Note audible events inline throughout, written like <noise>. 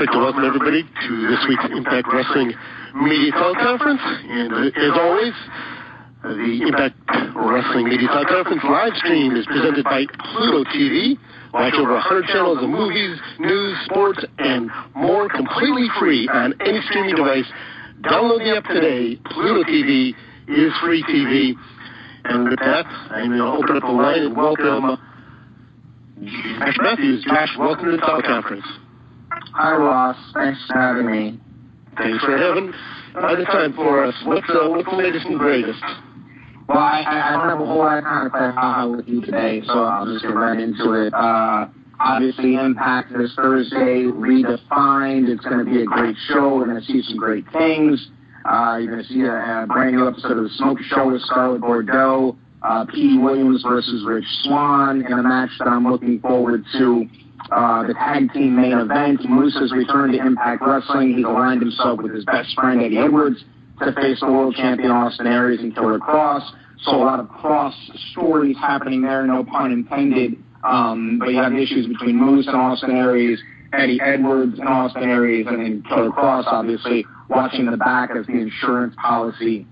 like to welcome everybody to this week's Impact Wrestling Media Teleconference. And uh, as always, uh, the Impact Wrestling Media Teleconference live stream is presented by Pluto TV. Watch over 100 channels of movies, news, sports, and more completely free on any streaming device. Download the app today. Pluto TV is free TV. And with that, I'm going to open up the line and welcome Josh Matthews. Josh, welcome to the teleconference. Hi, Ross. Thanks for having me. Thanks for having uh, the time for us. What's, uh, what's the latest and greatest? Well, I, I don't have a whole lot of time to play haha with you today, so I'll just get right into it. Uh, obviously, Impact this Thursday, redefined. It's going to be a great show. We're going to see some great things. Uh, you're going to see a, a brand new episode of the Smoke Show with Scarlett Bordeaux, uh, P. Williams versus Rich Swann, in a match that I'm looking forward to. Uh, the tag team main event, Moose's return to Impact Wrestling. He's aligned himself with his best friend, Eddie Edwards, to face the world champion Austin Aries and Killer Kross. So a lot of cross stories happening there, no pun intended. Um, but you have issues between Moose and Austin Aries, Eddie Edwards and Austin Aries, and then Killer Kross, obviously, watching the back as the insurance policy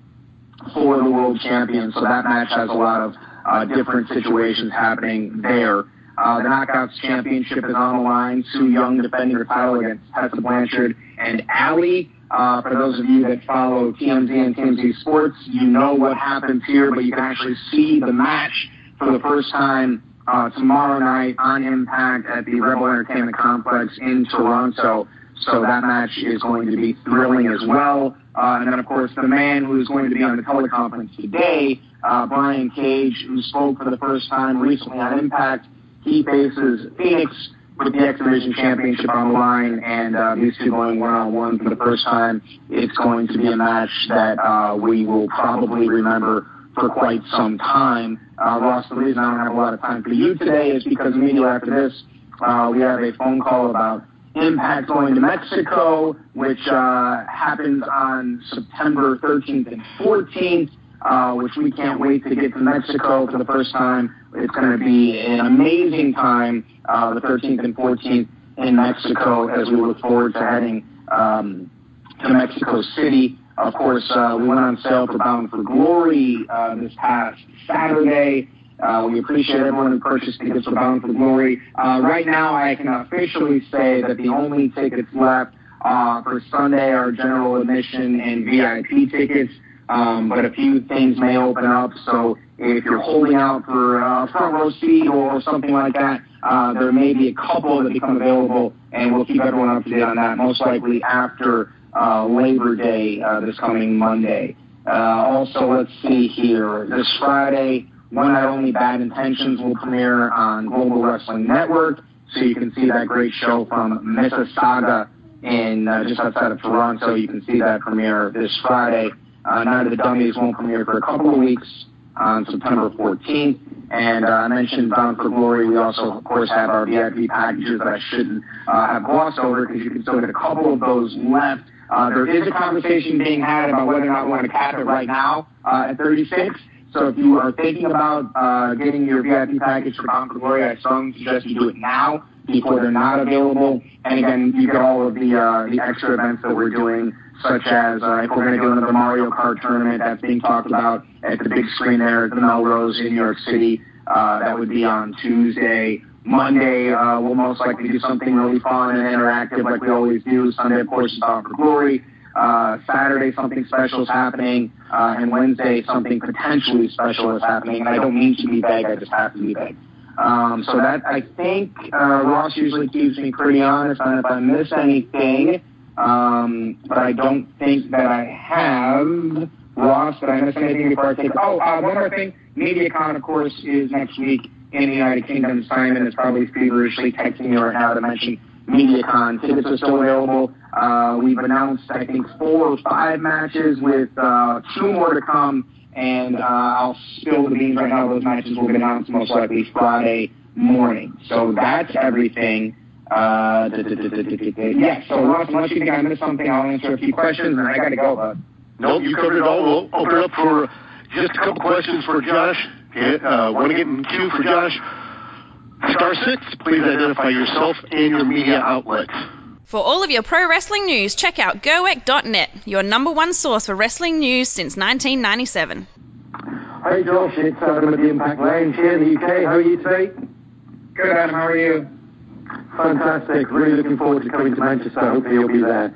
for the world champion. So that match has a lot of uh, different situations happening there. Uh, the Knockouts Championship is on the line. Su Yung defending title against Tessa Blanchard and Allie. Uh, for those of you that follow TMZ and TMZ Sports, you know what happens here, but you can actually see the match for the first time uh, tomorrow night on Impact at the Rebel Entertainment Complex in Toronto. So that match is going to be thrilling as well. Uh, and then, of course, the man who's going to be on the teleconference today, uh, Brian Cage, who spoke for the first time recently on Impact. He faces Fenix with the X Division Championship on the line, and uh, these two going one on one for the first time. It's going to be a match that uh, we will probably remember for quite some time. Uh, Ross, the reason I don't have a lot of time for you today is because immediately after this, uh, we have a phone call about Impact going to Mexico, which uh, happens on September 13th and 14th, uh, which we can't wait to get to Mexico for the first time. It's going to be an amazing time, uh, the 13th and 14th in Mexico, as we look forward to heading um, to Mexico City. Of course, uh, we went on sale for Bound for Glory uh, this past Saturday. Uh, we appreciate everyone who purchased tickets for Bound for Glory. Uh, right now, I can officially say that the only tickets left for Sunday are general admission and VIP tickets. Um, but a few things may open up, so if you're holding out for a front row seat or something like that, uh, there may be a couple that become available, and we'll keep everyone up to date on that, most likely after uh, Labor Day uh, this coming Monday. Uh, also, let's see here. This Friday, One Night Only Bad Intentions will premiere on Global Wrestling Network, so you can see that great show from Mississauga in uh, just outside of Toronto. You can see that premiere this Friday. Uh, Night of the Dummies won't premiere for a couple of weeks on September 14th. And uh, I mentioned Bound for Glory. We also, of course, have our VIP packages that I shouldn't uh, have glossed over because you can still get a couple of those left. Uh, there is a conversation being had about whether or not we want to cap it right now uh, at 36. So if you are thinking about uh, getting your VIP package for Bound for Glory, I strongly suggest you do it now before they're not available. And again, you get all of the uh, the extra events that we're doing, such as uh, if we're going to do another Mario Kart tournament that's being talked about at the big screen there at the Melrose in New York City. Uh, that would be on Tuesday. Monday, uh, we'll most likely do something really fun and interactive like we always do. Sunday, of course, is Bound for Glory. Uh, Saturday, something special is happening. Uh, and Wednesday, something potentially special is happening. And I don't mean to be vague, I just have to be vague. Um, so that, I think, uh, Ross usually keeps me pretty honest on if I miss anything. Um, but I don't think that I have. Ross, did I miss anything before I take Oh, uh, one more thing. MediaCon, of course, is next week in the United Kingdom. Simon is probably feverishly texting me right now to mention MediaCon. Tickets are still available. Uh, we've announced, I think, four or five matches with uh, two more to come. And uh, I'll spill the beans right now. Those matches will be announced most likely Friday morning. So that's everything. Uh, yeah, so Ross, unless you think I missed something, I'll answer a few questions, and I got to go, bud. Nope, you covered it all. We'll open up for just a couple questions for Josh. Uh, Want to get in queue for Josh? Star six, please identify yourself and your media outlet. For all of your pro wrestling news, check out Gerweck.net, your number one source for wrestling news since 1997. Hey Josh, it's Adam at the Impact Lounge here in the UK. How are you today? Good, Adam. How are you? Fantastic. Really looking forward to coming to Manchester. Hopefully you'll be there.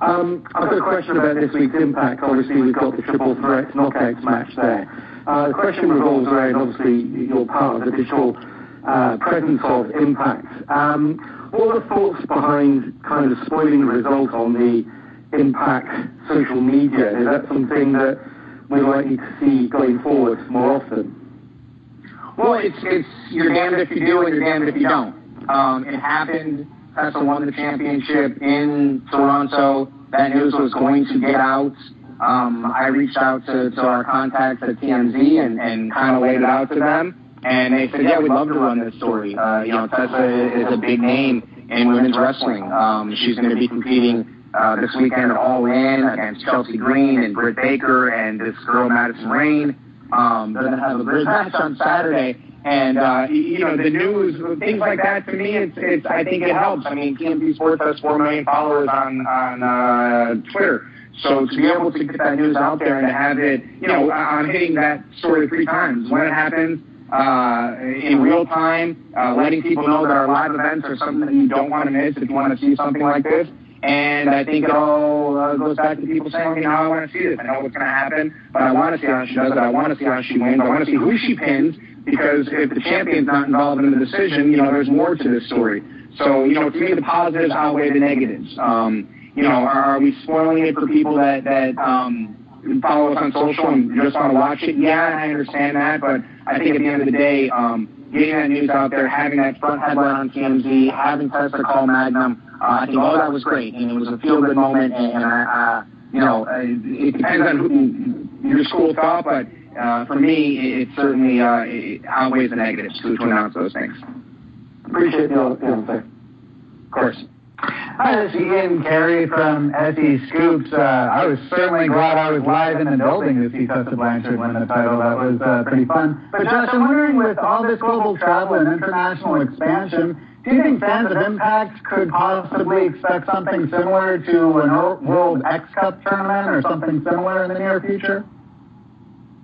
Um, I've got a question about this week's Impact. Obviously, we've got the Triple Threat Knockouts match there. Uh, the question revolves around, obviously, your part of the digital uh, presence of Impact. Um, what are the thoughts behind kind of spoiling the result on the Impact social media? Is that something that we're likely to see going forward more often? Well, it's it's you're damned if you do and you're damned if you don't. Um, it happened. Tessa won the championship in Toronto. That news was going to get out. Um, I reached out to, to our contacts at TMZ and, and kind of laid it out to them. And they said, yeah, we'd love to run this story. Uh, you know, Tessa is a big name in women's wrestling. Um, she's going to be competing uh, this weekend at All In against Chelsea Green and Britt Baker and this girl Madison Rayne. Um, they're going to have a great match on Saturday. And uh, you know the news, things like that. To me, it's, it's I think it helps. I mean, TMZ Sports has four million followers on on uh, Twitter, so to be able to get that news out there and to have it, you know, I'm hitting that story three times when it happens. Uh, in real time, uh, letting people know that our live events are something that you don't want to miss if you want to see something like this. And I think it all uh, goes back to people saying, you know, I want to see this. I know what's going to happen, but I want to see how she does it. I want to see how she wins. I want to see who she pins because if the champion's not involved in the decision, you know, there's more to this story. So, you know, to me, the positives outweigh the negatives. Um, you know, are, are we spoiling it for people that, that, um, follow us on social and just want to watch it? Yeah, I understand that, but I think at the end of the day, um, getting that news out there, having that front headline on TMZ, having Tessa call Magnum, uh, I think all that was great, and it was a feel-good moment, and, and I, uh, you know, it depends on who your school thought, but uh, for me, it, certainly uh, it outweighs the negatives to, to announce those things. Appreciate the answer. Of course. Hi, this is Ian Carey from SE Scoops. Uh, I was certainly glad I was live in the building to see Tessa Blanchard win the title. That was uh, pretty fun. But Josh, I'm wondering with all this global travel and international expansion, do you think fans of Impact could possibly expect something similar to a World X Cup tournament or something similar in the near future?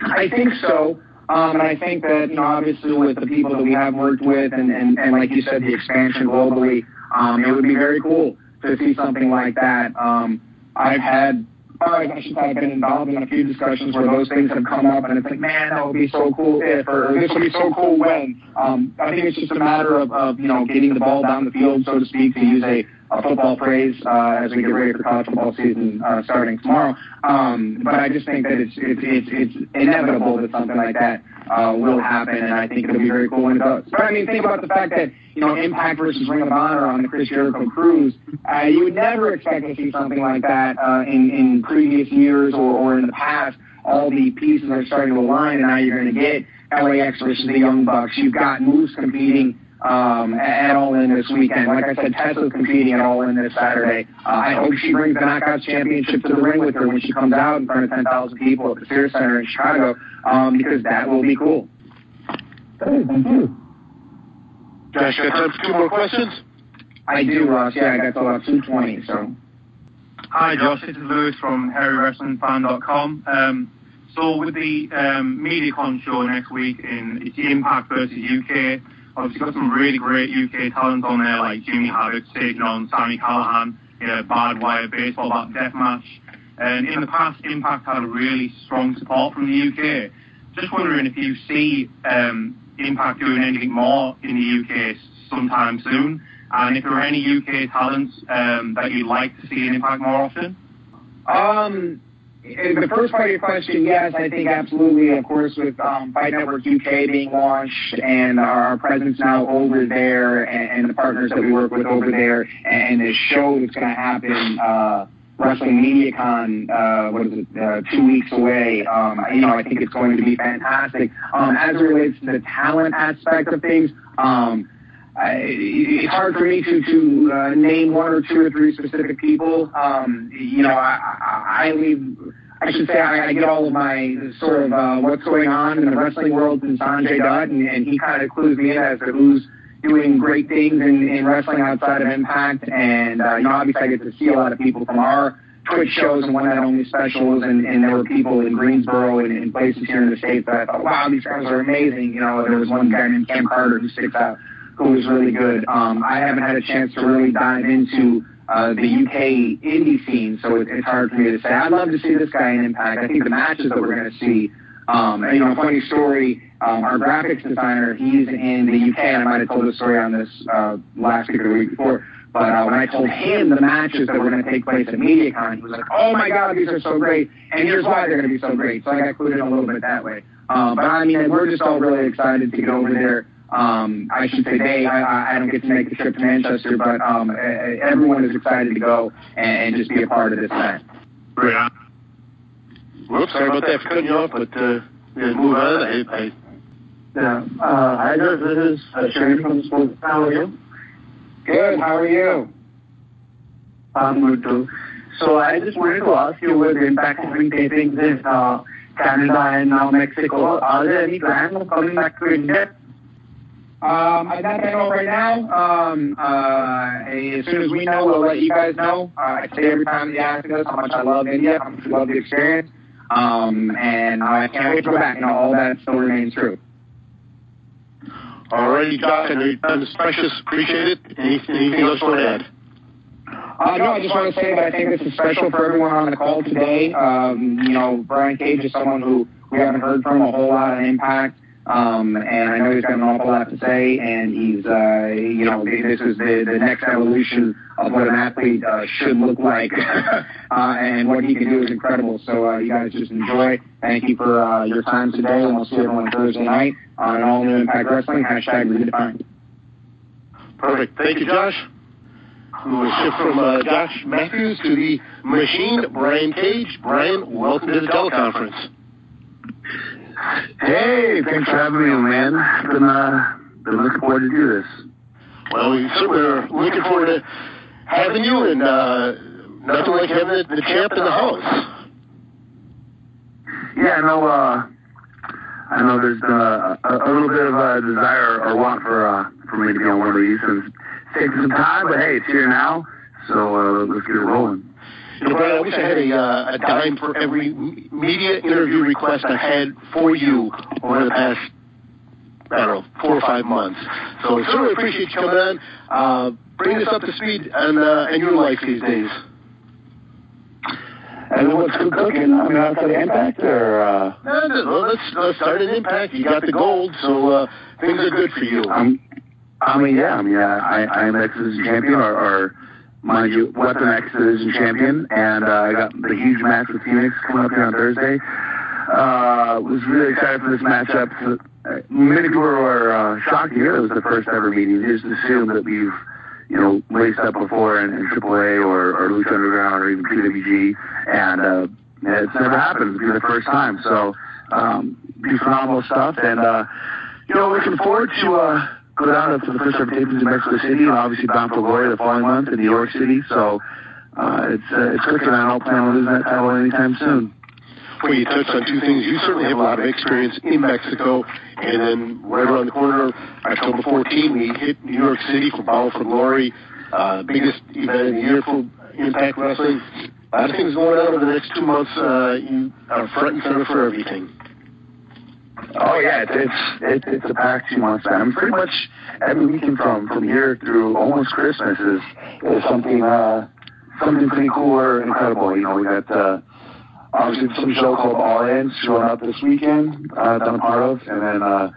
I think so. Um, and I think that, you know, obviously with the people that we have worked with and, and, and like you said, the expansion globally, um, it would be very cool to see something like that. Um, I've had, I should say I've been involved in a few discussions where those things have come up and it's like, man, that would be so cool if, or, or this would be so cool when. Um, I think it's just a matter of, of, you know, getting the ball down the field, so to speak, to use a, a football phrase uh, as we get ready for college football season uh, starting tomorrow. Um, but I just think that it's it's it's, it's inevitable that something like that uh, will happen, and I think it'll be very cool when it does. But I mean, think about the fact that you know Impact versus Ring of Honor on the Chris Jericho cruise. Uh, you would never expect to see something like that uh, in in previous years or, or in the past. All the pieces are starting to align, and now you're going to get LAX versus the Young Bucks. You've got Moose competing um, at All In this weekend. Like I said, Tessa's competing at All In this Saturday. Uh, I hope she brings the Knockouts Championship to the ring with her when she comes out in front of 10,000 people at the Sears Center in Chicago, um, because that will be cool. Hey, thank you. Josh, got time for two more questions? I do, Ross. Yeah, I got to about 220, so. Hi, Josh. This is Lewis from HairyWrestlingFan.com. Um, so with the um, MediaCon show next week in it's Impact versus UK, obviously got some really great UK talent on there, like Jimmy Havoc taking on Sami Callihan in a barbed wire baseball bat death match. And in the past, Impact had a really strong support from the UK. Just wondering if you see um, Impact doing anything more in the UK sometime soon, and if there are any UK talents um, that you'd like to see in Impact more often. Um, the first part of your question, yes, I think absolutely. Of course, with um, Fight Network UK being launched and our presence now over there, and, and the partners that we work with over there, and the show that's going to happen. Uh, Wrestling MediaCon, uh, what is it, uh, two weeks away. Um, you know, I think it's going to be fantastic. Um, as it relates to the talent aspect of things, um, It's hard for me to to uh, name one or two or three specific people. Um, you know, I, I, I leave. I should say I, I get all of my sort of uh, what's going on in the wrestling world from Sanjay Dutt, and, and he kind of clues me in as to who's doing great things in, in wrestling outside of Impact, and uh, you know, obviously I get to see a lot of people from our Twitch shows and one night only specials, and, and there were people in Greensboro and in places here in the states that I thought, wow, these guys are amazing. You know, there was one guy named Cam Carter who sticks out, who was really good. Um, I haven't had a chance to really dive into uh, the UK indie scene, so it, it's hard for me to say. I'd love to see this guy in Impact. I think the matches that we're going to see. Um, and, you know, funny story. Um, our graphics designer, he's in the UK, and I might have told the story on this uh, last week or the week before. But uh, when I told him the matches that were going to take place at MediaCon, he was like, "Oh my God, these are so great!" And here's why they're going to be so great. So I got clued a little bit that way. Um, but I mean, we're just all really excited to get over there. Um, I should say they. I, I don't get to make the trip to Manchester, but um, everyone is excited to go and, and just be a part of this event. Right. Whoops, sorry about that for cutting you off, but uh, yeah, move on. I, I Yeah. Uh, hi, guys. This is uh, Shane from Sports. How are you? Good. How are you? I'm good too. So I just wanted to ask you with the Impact having tapings in uh, Canada and now Mexico, are there any plans of coming back to India? Um, I don't know right now. Um, uh, as soon as we know, we'll let you guys know. Uh, I say every time they ask us how much I love India, how much I love the experience. Um, and I can't wait to go back. You know, all that still remains true. Alrighty, Josh, I know your time is precious. Appreciate it. Anything, anything else you want to add? Uh, no, I just want to say that I think this is special for everyone on the call today. Um, you know, Brian Cage is someone who we haven't heard from a whole lot on Impact. Um, and I know he's got an awful lot to say, and he's, uh, you know, this is the, the next evolution of what an athlete uh, should look like, <laughs> uh, and what he can do is incredible. So uh, you guys just enjoy. Thank you for uh, your time today, and we'll see everyone Thursday night on all new Impact Wrestling hashtag redefined. Perfect. Thank you, Josh. We will shift from uh, Josh Matthews to the machine, Brian Cage. Brian, welcome to the teleconference. Hey, thanks for having me, man. Been uh, been looking forward to do this. Well, we certainly are looking forward to having you, and uh, nothing like having the, the champ in the house. Yeah, I know. Uh, I know there's been a, a, little bit of a desire or want for uh, for me to be on one of these, and it's taking some time, but hey, it's here now. So uh, let's get it rolling. You know, Brian, I wish I had a, uh, a dime for every media interview request I had for you over the past, I don't know, four or five months. So I certainly appreciate you coming on. Uh, bring us up to speed on, uh, on your life these days. And what's good cooking? I mean, outside of Impact, or uh, No, no, no, let's, let's start at Impact. You got the gold, so uh, things are good for you. I'm, I mean, yeah, I mean, uh, I, I am X Division champion, or, or mind you, Weapon X Division champion, and uh, I got the huge match with Fenix coming up here on Thursday. Uh, was really excited for this matchup. Uh, many people were uh, shocked hear it was the first ever meeting. They just assumed that we've, you know, laced up before in, in AAA or, or Lucha Underground or even PWG, and uh, it's never happened. It'll be the first time. So, um, be phenomenal stuff, and uh, you know, looking forward to. Uh, go down to the first tapings in Mexico City, and obviously Bound for Glory the following month in New York City. So uh, it's uh, it's cooking. I don't plan on losing that title anytime soon. Well, you touched on two things. You certainly have a lot of experience in Mexico, and then right around the corner, October 14, we hit New York City for Bound for Glory, uh, biggest event of the year for Impact Wrestling. A lot of things going on over the next two months. Uh, you are front and center for everything. Oh yeah, it's it's it, it's a packed two months, man. I mean, pretty much every weekend from from here through almost Christmas is is something uh something pretty cool or incredible. You know, we got uh obviously some show called All In showing up this weekend uh, that I'm part of, and then uh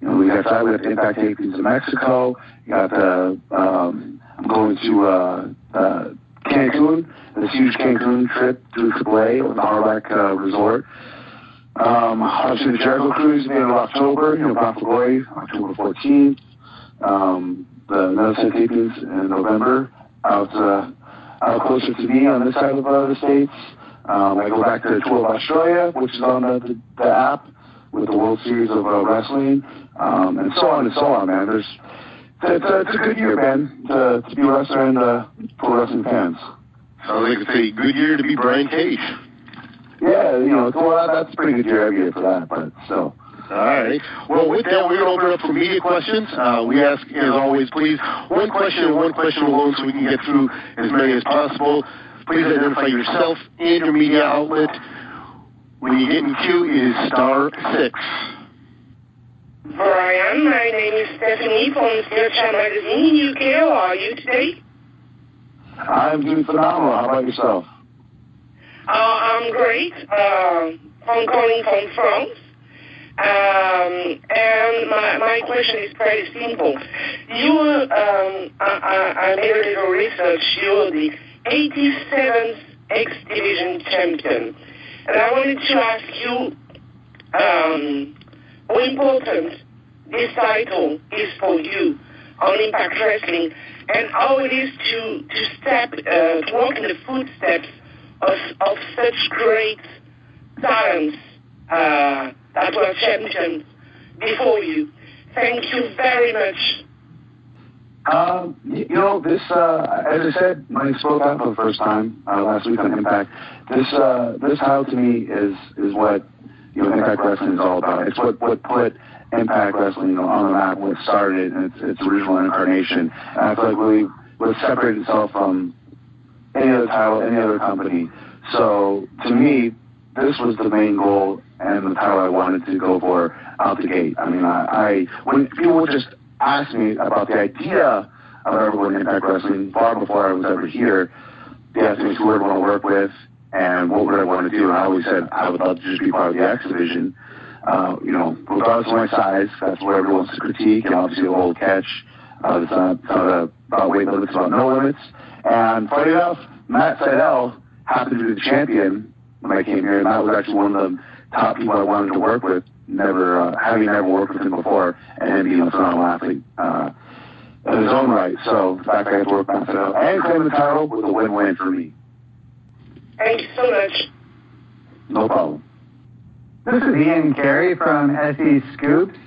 you know we got that with Impact tapings in Mexico. You got uh um I'm going to uh uh Cancun, this huge Cancun trip to AAA with the Harback uh, Resort. Um, obviously the Jericho Cruise at the end of October, you know, Bound for Glory, October 14th. Um, the set tapings in November out, uh, out closer to me on this side of uh, the States. Um, I go back to tour of Australia, which is on the, the, the app with the World Series of uh, Wrestling, um, and so on and so on, man. There's, it's, it's a good year, man, to, to be a wrestler and uh, for wrestling fans. Sounds like it's a good year to be Brian Cage. Yeah, you know, well, that's pretty good year every year for that, but still. All right. Well, with that, we're going to open up for media questions. Uh, we ask, as always, please, one question and one question alone so we can get through as many as possible. Please identify yourself and your media outlet. When you get in queue, it is star six. Brian, my name is Stephanie from Snapchat Magazine UK. How are you today? I'm doing phenomenal. How about yourself? Uh, I'm great. Uh, I'm calling from France. Um, and my, my question is pretty simple. You, um, I, I made a little research. You're the 87th X Division champion. And I wanted to ask you um, how important this title is for you on Impact Wrestling and how it is to, to step, uh, to walk in the footsteps of, of such great talents uh, that were champions before you. Thank you very much. Um, you know, this, uh, as I said when I spoke out for the first time uh, last week on Impact, this, uh, this title to me is, is what, you know, Impact Wrestling is all about. It's what, what put Impact Wrestling on the map, what started its, its original incarnation. And I feel like really what separated itself from any other title, any other company. So to me, this was the main goal and the title I wanted to go for out the gate. I mean, I, I when people just ask me about the idea of ever going Impact Wrestling far before I was ever here, they asked me who I want to work with and what would I want to do. And I always said I would love to just be part of the X division. Uh, you know, regardless of my size, that's where everyone wants to critique, and obviously the whole catch. Uh, it's not, it's not about weight limits, it's about no limits. And funny enough, Matt Sydal happened to be the champion when I came here, and that was actually one of the top people I wanted to work with, never uh, having never worked with him before, and him being a phenomenal athlete uh, in his own right. So the fact that I had to work with Matt Sydal and claim the title was a win-win for me. Thank you so much. No problem. This is Ian Carey from SE Scoops.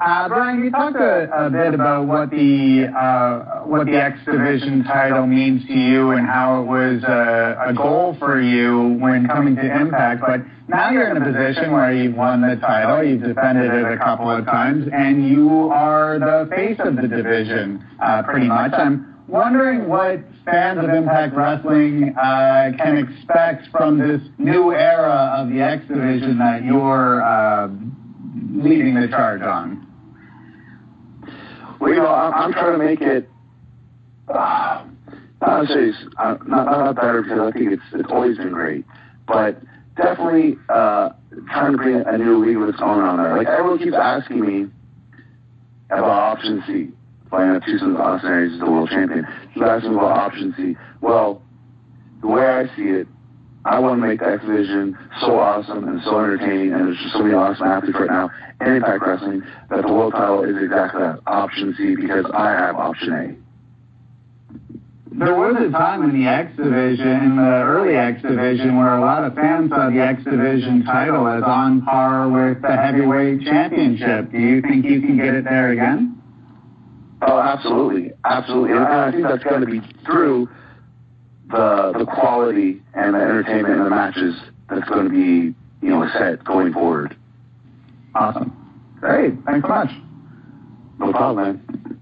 Uh, Brian, you talked a, bit about what the uh, what the X Division title means to you and how it was a, a, goal for you when coming to Impact. But now you're in a position where you've won the title, you've defended it a couple of times, and you are the face of the division, uh, pretty much. I'm wondering what fans of Impact Wrestling uh, can expect from this new era of the X Division that you're leading the charge on. Well, you know, I'm, trying to make it. Uh, not say uh, not, not better because I think it's it's always been great, but definitely uh, trying to bring a new league what's going on there. Like everyone keeps asking me about option C. Playing at Tucson Austin Aries is the world champion. Keep asking about option C. Well, the way I see it, I want to make the X Division so awesome and so entertaining, and there's just so many awesome athletes right now in Impact Wrestling that the world title is exactly that option C because I have option A. There was a time in the X Division, in the early X Division, where a lot of fans saw the X Division title as on par with the heavyweight championship. Do you think you can get it there again? Oh, absolutely, absolutely, and I think that's going to be through the the quality and the entertainment and the matches that's going to be you know set going forward. Awesome. Great. Thanks so much. No problem, man.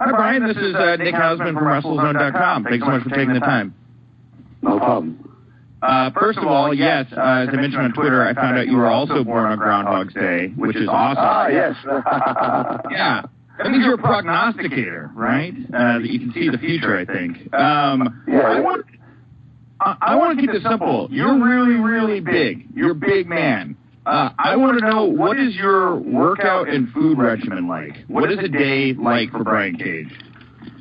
Hi, Brian. This is uh, Nick Hausman from WrestleZone.com. Thanks so much for taking the time. No problem. Uh, first of all, yes, uh, as I mentioned on Twitter, I found out you were also born on Groundhog's Day, which is awesome. Ah, yes. <laughs> yeah. That means you're a prognosticator, right? Uh, that you can see the future, I think. Um, yeah. I want, I, I want to keep this simple. You're really, really big. You're a big man. Uh, I want to know what is your workout and food regimen like? What is a day like for Brian Cage?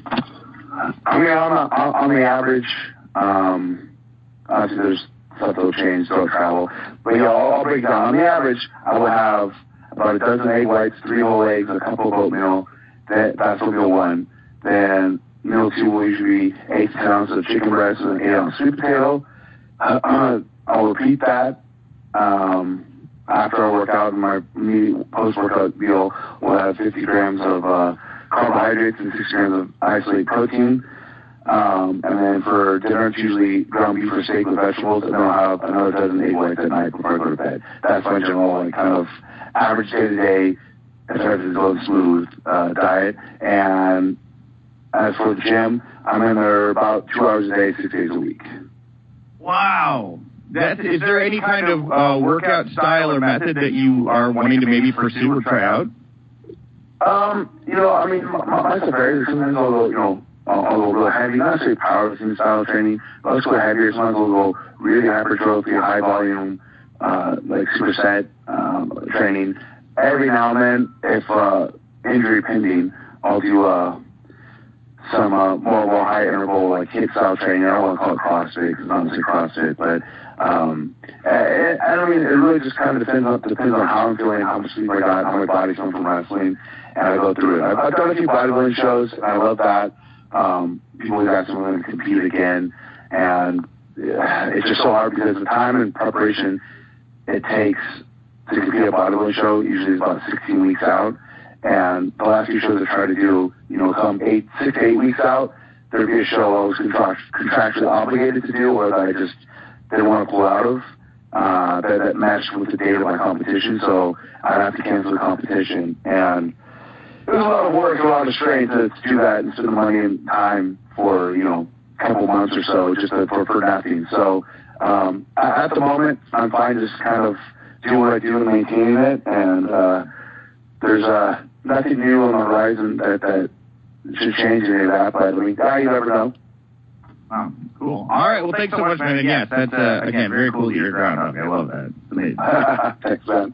I mean, on the, on the average, um, obviously there's stuff that'll change throughout travel, but yeah, I'll, I'll break down. On the average, I will have about a dozen egg whites, three whole eggs, a couple of oatmeal. That, that's meal one. Then meal two will usually be eight ounces of chicken breast and an eight ounce sweet potato. Uh, <clears throat> I'll repeat that. Um, after I work out in my post-workout meal, we'll have 50 grams of uh, carbohydrates and 60 grams of isolated protein. Um, and then for dinner, it's usually ground beef or steak with vegetables, and then I'll have another dozen egg whites at night before I go to bed. That's my general, like, kind of average day to day, if everything's going smooth, uh, diet. And as for the gym, I'm in there about two hours a day, six days a week. Wow. That, is there any kind of uh, workout style or method that you are wanting to maybe pursue or try out? Um, you know, I mean, my, my stuff varies. Sometimes I'll go, you know, I'll go real heavy, not necessarily powerlifting style training, but I'll just go heavier. Sometimes I'll go really hypertrophy, high volume, uh, like superset um, training. Every now and then, if uh, injury pending, I'll do uh, some uh, more, more high interval, like HIIT style training. I don't want to call it CrossFit because necessarily CrossFit, but um, I don't mean, it really just kind of depends on depends on how I'm feeling, how much sleep I got, how my body's feeling from wrestling, and I go through it. I've, I've done a few bodybuilding shows, and I love that. Um, people ask me when to compete again, and it's just so hard because of time and preparation it takes to compete at a bodybuilding show usually is about 16 weeks out. And the last few shows I tried to do, you know, come eight, six eight weeks out, there'd be a show I was contract, contractually obligated to do, or that I just didn't want to pull out of. Uh, that, that matched with the date of my competition, so I'd have to cancel the competition. And it was a lot of work, a lot of strain to, to do that and spend the money and time for, you know, couple months or so just to, for, for nothing. So um, at the moment, I'm fine just kind of doing what I do and maintaining it. And uh, there's uh, nothing new on the horizon that, that should change any of that. But I mean, ah, you never know. Wow, cool. All right, well, thanks so much, man. And yes, that's, uh, again, very cool to hear Groundhog. I love that. It's <laughs> amazing. Thanks, man.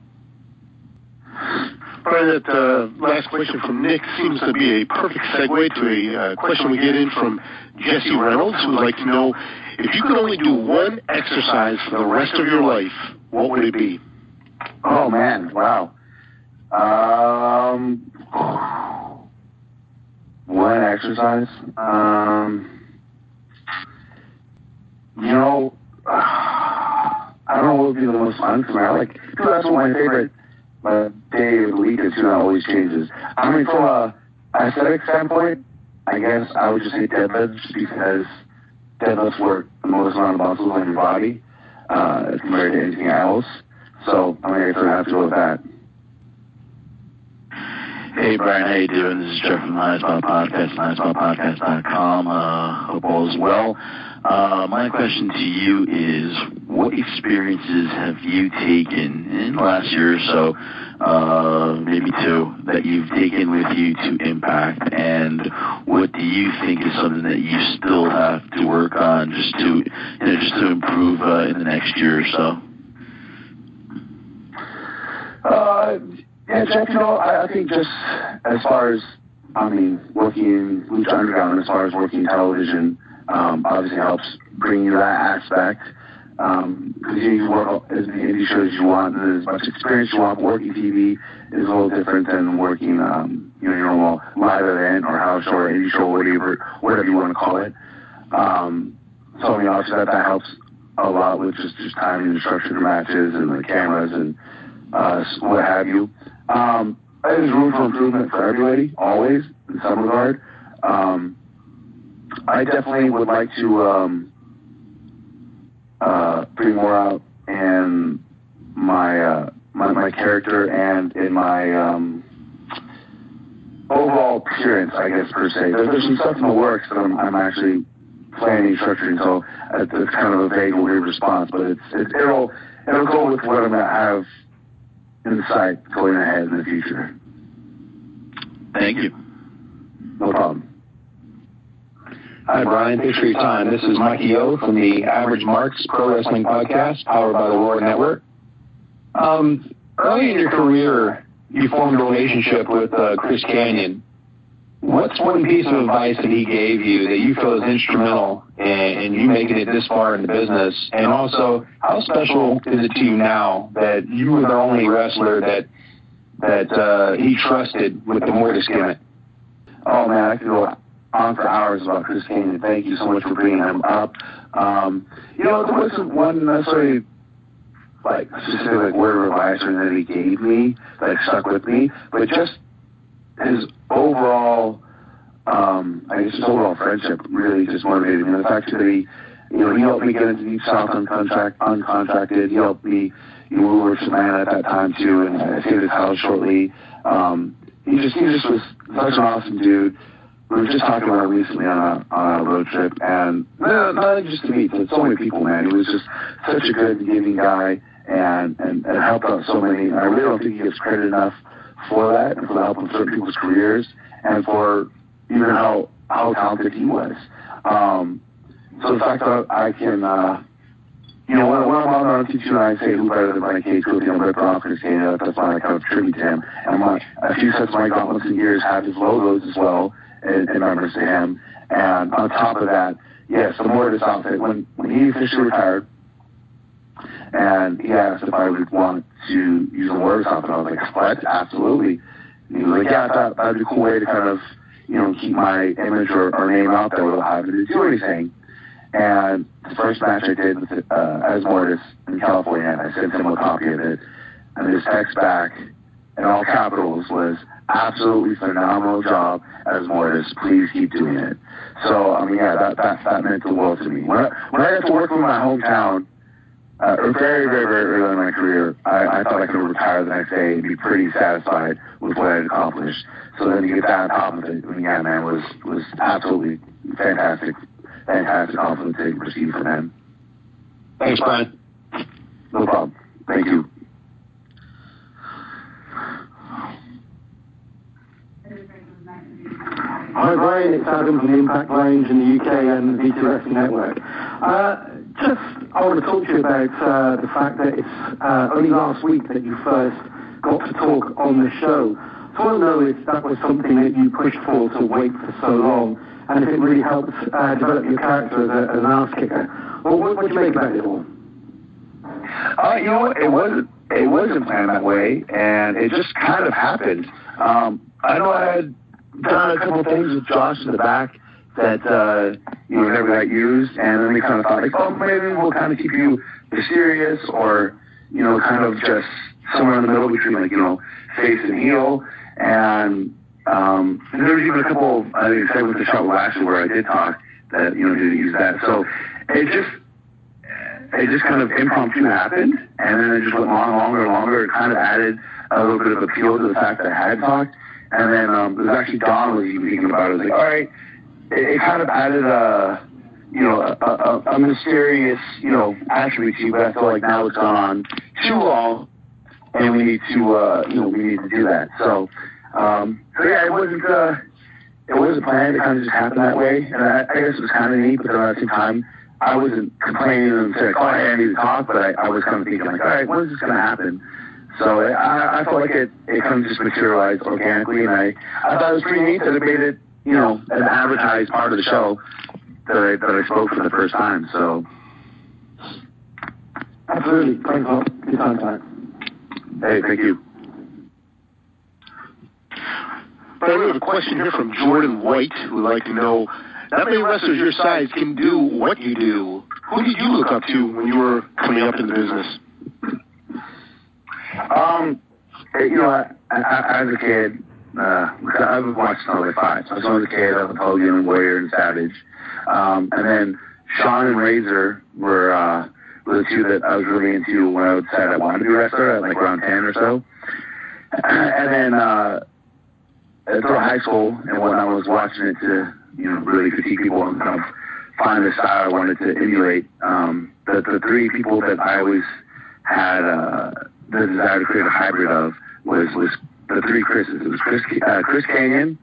That uh, last question from Nick seems to be a perfect segue to a uh, question we get in from Jesse Reynolds, who would like to know if you could only do one exercise for the rest of your life, what would it be? Oh man, wow. Um, one exercise. Um, you know, <sighs> I don't know what would be the most fun me. I like that's what my favorite uh, day of the week is. Know, always changes. I mean, from a aesthetic standpoint, I guess I would just say deadlifts because deadlifts work the most amount of muscles on your body uh, compared to anything else. So I mean, I I have to go with that. Hey Brian, how you doing? This is Jeff from Highspot Podcast, highspotpodcast.com. Uh, hope all is well. Uh, my question to you is, what experiences have you taken in the last year or so, uh, maybe two, that you've taken with you to Impact, and what do you think is something that you still have to work on just to, you know, just to improve uh, in the next year or so? Uh, yeah, Jeff, you know, I, I think just as far as, I mean, working in Lucha Underground, as far as working television, um, obviously helps bring you that aspect. Um, because you work as many indie shows you want, and as much experience you want. Working TV is a little different than working, um, you know, your normal live event or house show or indie show, whatever, whatever you want to call it. Um, so I mean, obviously that, that helps a lot with just just timing and structure of matches and the cameras and uh, what have you. Um, there's room for improvement for everybody, always, in some regard. Um, I definitely would like to um, uh, bring more out in my, uh, my my character and in my um, overall appearance, I guess per se. There's, there's some stuff in the works that I'm, I'm actually planning, structuring. So it's kind of a vague, weird response, but it's, it's it'll it'll go with what I'm gonna have in sight going ahead in the future. Thank you. No problem. Hi, Brian. Thanks for your time. This is Mikey O from the Average Marks Pro Wrestling Podcast, powered by the Roar Network. Um, early in your career, you formed a relationship with uh, Chris Kanyon. What's one piece of advice that he gave you that you feel is instrumental in, in you making it this far in the business? And also, how special is it to you now that you were the only wrestler that that uh, he trusted with the Mortis gimmick? Oh man, I could go on for hours about Chris Kanyon. Thank you so much for bringing him up. Um, you know, there wasn't one necessarily like specific word of advice or that he gave me that stuck with me, but just his overall um, I guess his overall friendship really just motivated me. The fact that he, you know, he helped me get into Deep South uncontract, uncontracted. He helped me, you know, we were in Atlanta at that time too, and I stayed at his house shortly. Um, he just, he just was such an awesome dude. We were just talking about it recently on a, on a road trip, and not just to meet, but so many people, man. He was just such a good, giving guy, and, and, and helped out so many. I really don't think he gets credit enough for that, and for the help of certain people's careers, and for even how how talented he was. Um, so the fact that I can, uh, you know, when, when I'm on the T2 and I say who better than Cage, you know, Rip and say uh, that's I kind of tribute to him. And my, a few sets of my gauntlets and gears have his logos as well in, in reference to him. And on top of that, yes, the Mortis outfit, when, when he officially retired, and he asked if I would want to use the Mortis outfit, I was like, what? Absolutely. And he was like, yeah, that, that'd be a cool way to kind of you know, keep my image or, or name out there without having to do anything. And the first match I did with uh, as Mortis in California, I sent him a copy of it, and his text back in all capitals was absolutely phenomenal job as Mortis. Please keep doing it. So I mean, yeah, that that, that meant the world to me. When I, when I got to work with my hometown, uh, very, very, very early in my career, I, I thought I could retire the next day and be pretty satisfied with what I'd accomplished. So then to get that on top of it, I mean, yeah, man, was was absolutely fantastic, fantastic compliment to receive from him. Thanks, Brian. No problem. Thank you. Hi, Brian. It's Adam from the Impact Range in the UK and the V2 Wrestling Network. Uh, just, I want to talk to you about uh, the fact that it's uh, only last week that you first got to talk on the show. So I want to know if that was something that you pushed for to wait for so long, and if it really helped uh, develop your character as, a, as an ass kicker. Well, what, what you make about it all? Uh, you know, it wasn't it wasn't planned that way, and it just kind of happened. Um, I know I had done a couple things with Josh in the back that uh, you know never got used, and then we kind of thought like, oh, maybe we'll kind of keep you mysterious, or you know, kind of just somewhere in the middle between like you know face and heel. And um, and there was even a couple, I think, segments of Shot with Lashley where I did talk that you know didn't use that. So it just it just kind of impromptu happened, and then it just went on longer and longer. It kind of added a little bit of appeal to the fact that I had talked. And then um, it was actually Don was even thinking about it. It was like, all right, it, it kind of added a, you know, a, a, a mysterious, you know, attribute to you. But I feel like now it's gone on too long, and we need to, uh, you know, we need to do that. So, um, so yeah, it wasn't, uh, it wasn't planned. It kind of just happened that way, and I, I guess it was kind of neat. But then at the same time, I wasn't complaining and saying, "Oh, I need to talk," but I, I was kind of thinking, like, "All right, when is this going to happen?" So I, I felt like it, it kind of just materialized organically, and I, I thought it was pretty neat that it made it, you know, an advertised part of the show that I, that I spoke for the first time. So Absolutely. Thanks a lot. Good time, time. hey, thank you. But we have a question here from Jordan White who would like to know, not many wrestlers your size can do what you do. Who did you look up to when you were coming up in the business? Um, you know, I, I, as a kid, uh, I've watched Starlight Five. So as a kid, I was Hogan and Warrior and Savage. Um, and then Shawn and Razor were, uh, the two that I was really into when I say I wanted to be a wrestler at like around 10 or so. <clears throat> And then, uh, through high school and when I was watching it to, you know, really critique people and kind of find the style I wanted to emulate, um, the, the three people that I always had, uh, the desire to create a hybrid of was, was the three Chris's. It was Chris, uh, Chris Kanyon,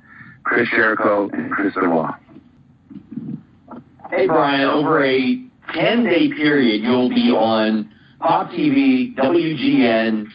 Chris Jericho, and Chris Benoit. Hey, Brian, over a 10 day period, you'll be on Pop TV, WGN,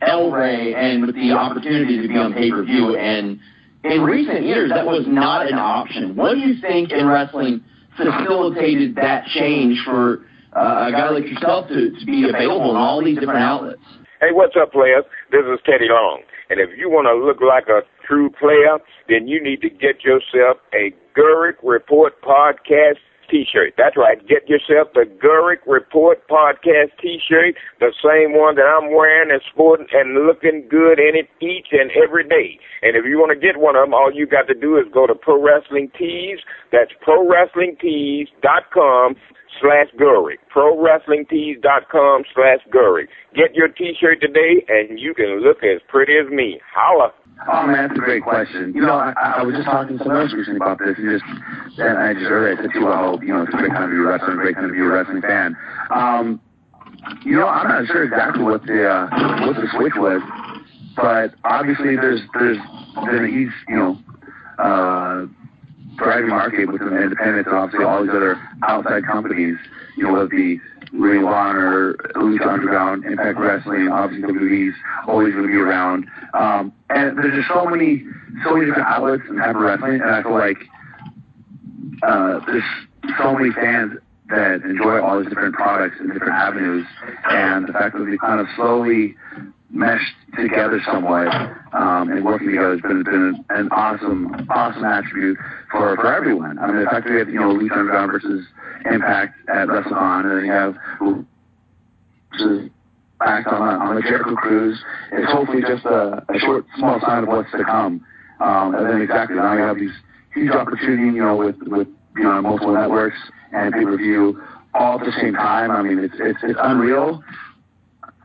El Rey, and with the opportunity to be on pay per view. And in recent years, that was not an option. What do you think in wrestling facilitated that change for uh, a guy like yourself to, to be available in all these different outlets? Hey, what's up, players? This is Teddy Long. And if you want to look like a true player, then you need to get yourself a Gerweck Report podcast t-shirt. That's right. Get yourself the Gerweck Report podcast t-shirt, the same one that I'm wearing and sporting and looking good in it each and every day. And if you want to get one of them, all you got to do is go to Pro Wrestling Tees. That's ProWrestlingTees.com slash Gerweck. ProWrestlingTees.com slash Gerweck. Get your t-shirt today and you can look as pretty as me. Holla. Oh man, that's a great question. You know, I, I was just talking to someone else recently about this, and just and I just earlier I said to you, oh, you know, it's a great time to be a wrestler, great time to be a wrestling fan. Um, you know, I'm not sure exactly what the uh, what the switch was, but obviously there's there's been a huge, you know, uh, thriving market with the independents and obviously all these other outside companies. You know, whether it be Ring of Honor, Lucha Underground, Impact Wrestling, obviously WWE's always going to be around. Um, and there's just so many, so many different outlets in type of wrestling, and I feel like uh, there's so many fans that enjoy all these different products and different avenues, and the fact that they kind of slowly meshed together somewhat um, and working together has been, been an awesome, awesome attribute for, for everyone. I mean, the fact that we have, you know, Lucha Underground versus Impact at WrestleCon, and then you have back on, on the Jericho Cruise. It's hopefully just a, a short, small sign of what's to come. Um, and then exactly now you have these huge opportunities, you know, with, with, you know, multiple networks and pay-per-view all at the same time. I mean, it's, it's, it's unreal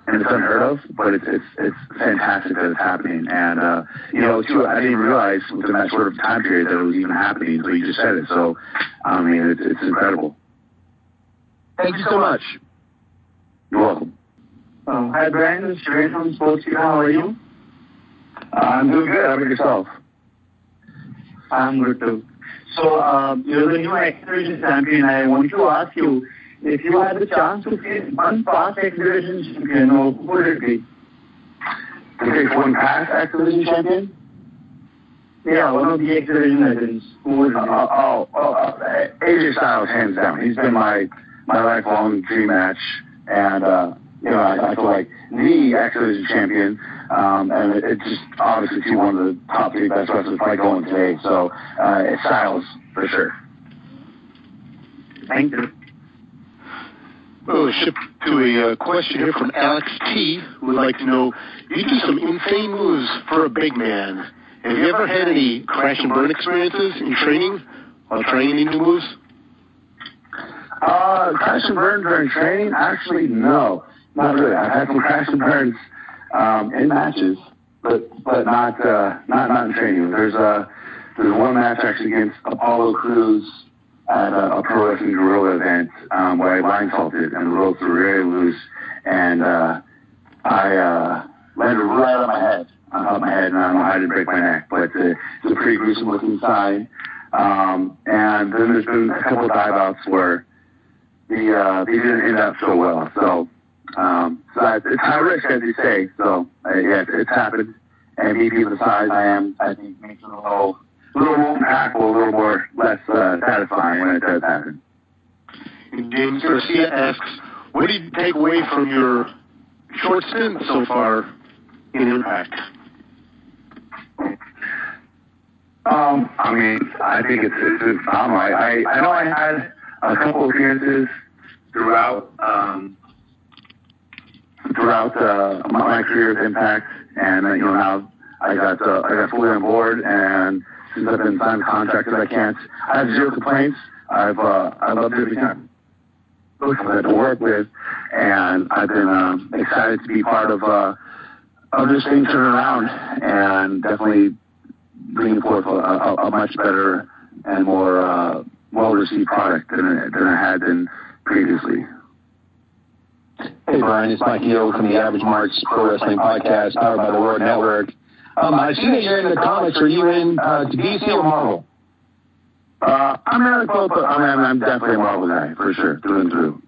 and it's unheard of, but it's it's it's fantastic that it's happening. And uh, you know, too, I didn't realize within that sort of time period that it was even happening until you just said it. So, I mean, it's it's incredible. Thank you so much. You're welcome. Um, hi, Brian. This is Jerry from Sports How are you? Uh, I'm doing good. How about yourself? I'm good too. So, uh, you're the new X Division champion. I want to ask you if you had the chance to face one past X Division champion, who would it be? To face one past X champion? Yeah, one of the X Division legends. Who would it be? Uh, oh, oh, uh, AJ Styles, hands down. He's been my my lifelong dream match, and uh, you know, I, I feel like the X Division champion, um, and it, it's just obviously to one of the top three best wrestlers probably going today. So uh, it's Styles for sure. Thank you. Well, we'll shift to a uh, question here from Alex T, who would like to know, you do some insane moves for a big man. Have you ever had any crash and burn experiences in training while training any moves? Uh, crash and burn during training? Actually, no, not really. I've had some crash and burns um, in matches, but but not uh, not not in training. There's a there's one match actually against Apollo Crews at a, a pro wrestling Guerrilla event um, where I line and the ropes were very loose, and uh, I uh, landed right on my head, on top of my head, and I don't know how I didn't break my neck, but uh, it's a pretty gruesome looking sign. Um, and then there's been a couple of dive outs where the uh, they didn't end up so well. So, um, so I, it's high risk, as you say. So uh, yeah, it's, happened. And me being the size I am, I think makes it a little, a little more impactful, a little more less uh, satisfying when it does happen. And James Garcia asks, what did you take away from your short stint so far in Impact? Um, I mean, I think it's, it's, it's phenomenal. I, I, I know I had a couple of appearances throughout um, throughout uh, my, my career at Impact, and uh, you know now I got uh, I got fully on board, and since I've been signed contracted, I can't. I have zero complaints. I've uh, I loved every time. I've had to work with, and I've been um, excited to be part of uh, of this thing turning around, and definitely bringing forth a, a, a much better and more uh, well-received product than, than I had been previously. Hey, Brian, it's Mike Yo from the Average Marks Pro Wrestling Podcast, powered by the Word Network. Um, I see that you're in the comics. Are you in uh, DC or Marvel? Uh, I'm not both, but I mean, I'm definitely a Marvel guy, for sure, through and through.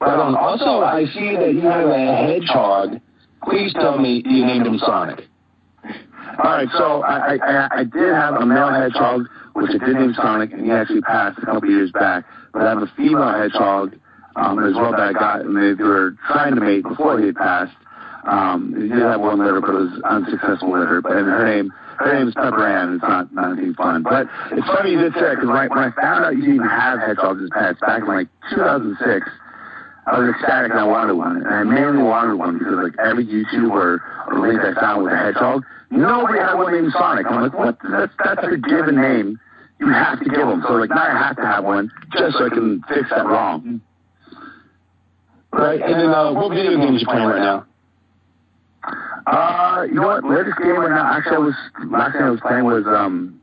Right on. Also, I see that you have a hedgehog. Please tell me you named him Sonic. All right, so I, I, I did have a male hedgehog, which I did name Sonic, and he actually passed a couple years back. But I have a female hedgehog um, as well that I got, and they, they were trying to mate before he had passed. Um, he did have one litter, but it was unsuccessful litter. But and her name her name is Pepper Ann. It's not, not anything fun. But it's funny you did say because when, I, when I found out you didn't even have hedgehogs as pets back in like 2006, I was ecstatic and I wanted one. And I mainly wanted one because like every YouTube or, link I found with a hedgehog, nobody had one named Sonic. I'm like, what? That's, that's a given name. You have to give them. So like now I have to have one just so I can fix that wrong. Right. And then, uh, what video games are you playing right now? Uh, you know what? Latest game right now. Actually, I was last thing I was playing was um,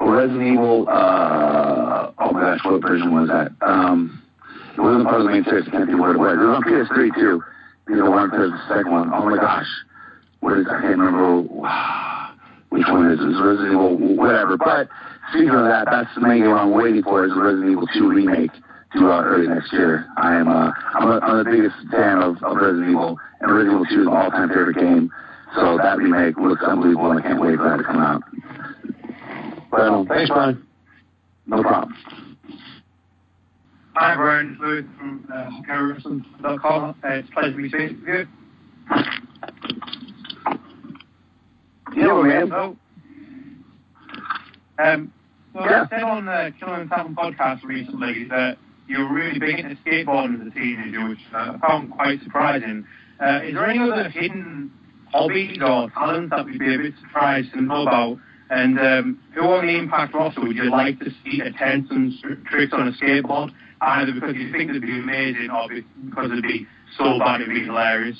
Resident Evil. Uh, oh my gosh, what version was that? Um, it wasn't part of the main series. I can't think what it was. It was on PS3 too. You know, one to the second one. Oh my gosh, what is? I can't remember <sighs> which one it is. It's Resident Evil, whatever. But speaking of that, that's the main game I'm waiting for is Resident Evil 2 remake due out early next year. I am uh, I'm, a, I'm the biggest fan of, of Resident Evil, and Resident Evil 2 is my all-time favorite game. So that remake looks unbelievable, and I can't wait for that to come out. Right on. Thanks, Brian. No problem. Hi, Brian. It's Louis from uh, HokkaidoWrestling.com. Uh, it's a pleasure to be speaking with you. Yeah, man. So, um, so I said on the Killer and Tavern podcast recently that you were really big into skateboarding as a teenager, which uh, I found quite surprising. Uh, is there any other hidden hobbies or talents that we'd be a bit surprised to know about? And um, who on the Impact roster would you like to see attempt some tricks on a skateboard, either because you think it'd be amazing or because it'd be so bad it'd be hilarious?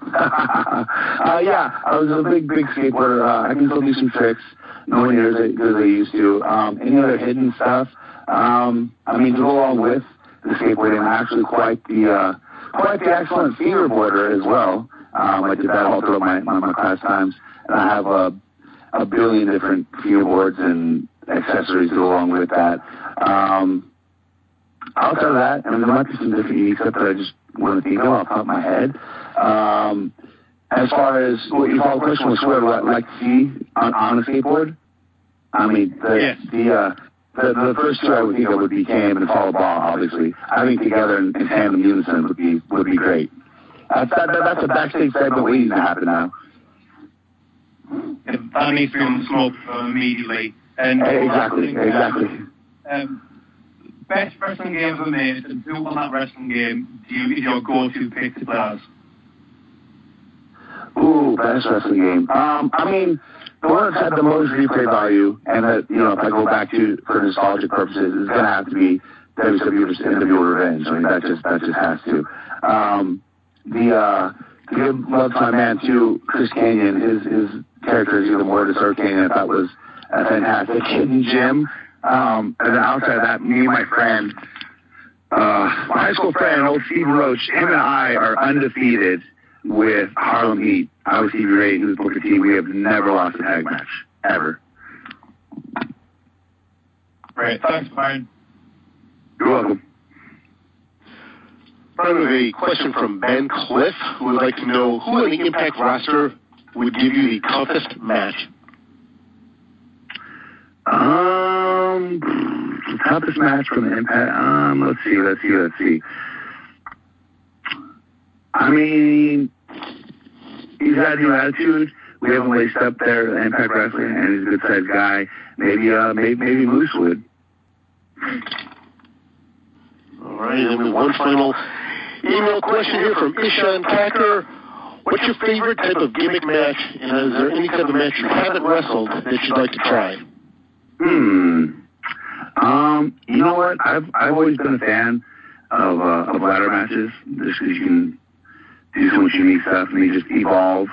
<laughs> uh, yeah, I was a big, big skateboarder. Uh, I can still do some tricks, nowhere near as good as I used to. Um, any other hidden stuff? Um, I mean, to go along with the skateboarding, I'm actually quite the uh, quite the excellent fingerboarder as well. Um, I did that all throughout my, my, my class times, and I have a a billion different fingerboards and accessories to go along with that. Um, outside of that, I mean, there might be some different unique stuff that I just wouldn't think of off the top of my head. Um, as far as what you call a question was what I'd like to see on, on a skateboard, I mean, the, Yes. the, uh, the, the first two I would think of would be KM and Fallah Bahh, obviously. I think together in, in tandem unison would be, would be great. That's, that, that's a backstage segment waiting to happen now. Yeah, that needs to be on the smoke immediately. And Exactly, exactly. Um, best wrestling game ever made, and who on that wrestling game do you your go-to pick to play as? Ooh, best wrestling game. Um, I mean, the one had the most replay value, and that you know, if I go back to for nostalgic purposes, is gonna have to be WCW vs. NWO Revenge. I mean, that just that just has to. Um, the uh, to give love to my man too, Chris Kanyon. His his character is even more Kanyon. I thought was uh, fantastic. Hidden Jim. Um, and then outside of that, me and my friend, uh, my high school friend, old Steve Roach, him and I are undefeated with Harlem Heat. I was Stevie Ray, he was Booker T. We have never lost a tag match, ever. Great, thanks, Brian. You're welcome. Brian, we have a question from Ben Cliff, who would like to know who on the Impact roster would give you the toughest match. Um, toughest match from the Impact. Um, let's see, let's see, let's see. I mean, he's got a new attitude. We have him laced up there, at Impact Wrestling, and he's a good sized guy. Maybe, uh, maybe, maybe Moose would. All right, and we have one final email question here from Ishan Kacker. What's your favorite type of gimmick match, and is there any type of match you haven't wrestled that you'd like to try? Hmm. Um, you know what? I've I've always been a fan of uh, of ladder matches, just because you can do so much unique stuff and they just evolve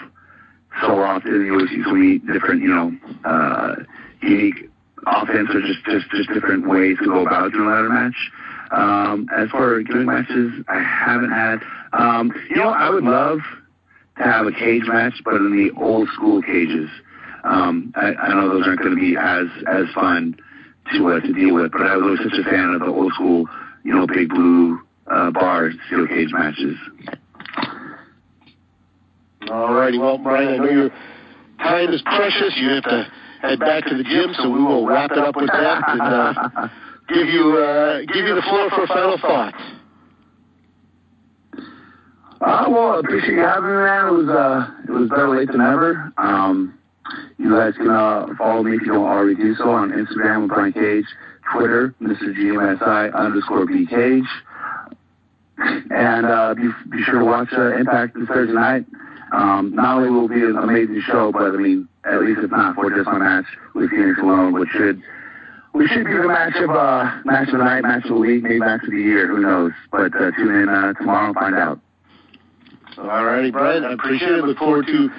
so often. You always see so many different, you know, uh, unique offense or just just just different ways to go about doing a ladder match. Um, as for gimmick matches, I haven't had. Um, you know, I would love to have a cage match, but in the old school cages. Um, I, I know those aren't going to be as as fun to uh, to deal with, but I was always such a fan of the old school, you know, big blue uh, bar steel cage matches. All righty, well, Brian, I know your time is precious. You have to head back to the gym, so we will wrap it up with that and uh, give you uh, give you the floor for a final thoughts. Uh, well, I appreciate you having me, man. It was uh, it was better late than never. Um, you guys can uh, follow me if you don't already do so on Instagram with Brian Cage, Twitter, Mr. GMSI underscore B Cage, and uh, be, be sure to watch uh, Impact this Thursday night. Um, not only will it be an amazing show, but I mean, at least if not for just my match with Fenix alone, which should we should be the match of uh, match of the night, match of the week, maybe match of the year. Who knows? But uh, tune in uh, tomorrow and find out. All righty, Brian. I appreciate it. Look forward to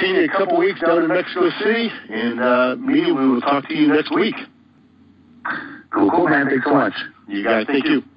seeing you a couple weeks down in Mexico City, and uh, me, we will talk to you next week. Cool, cool, man. Thanks so much. You guys, thank you.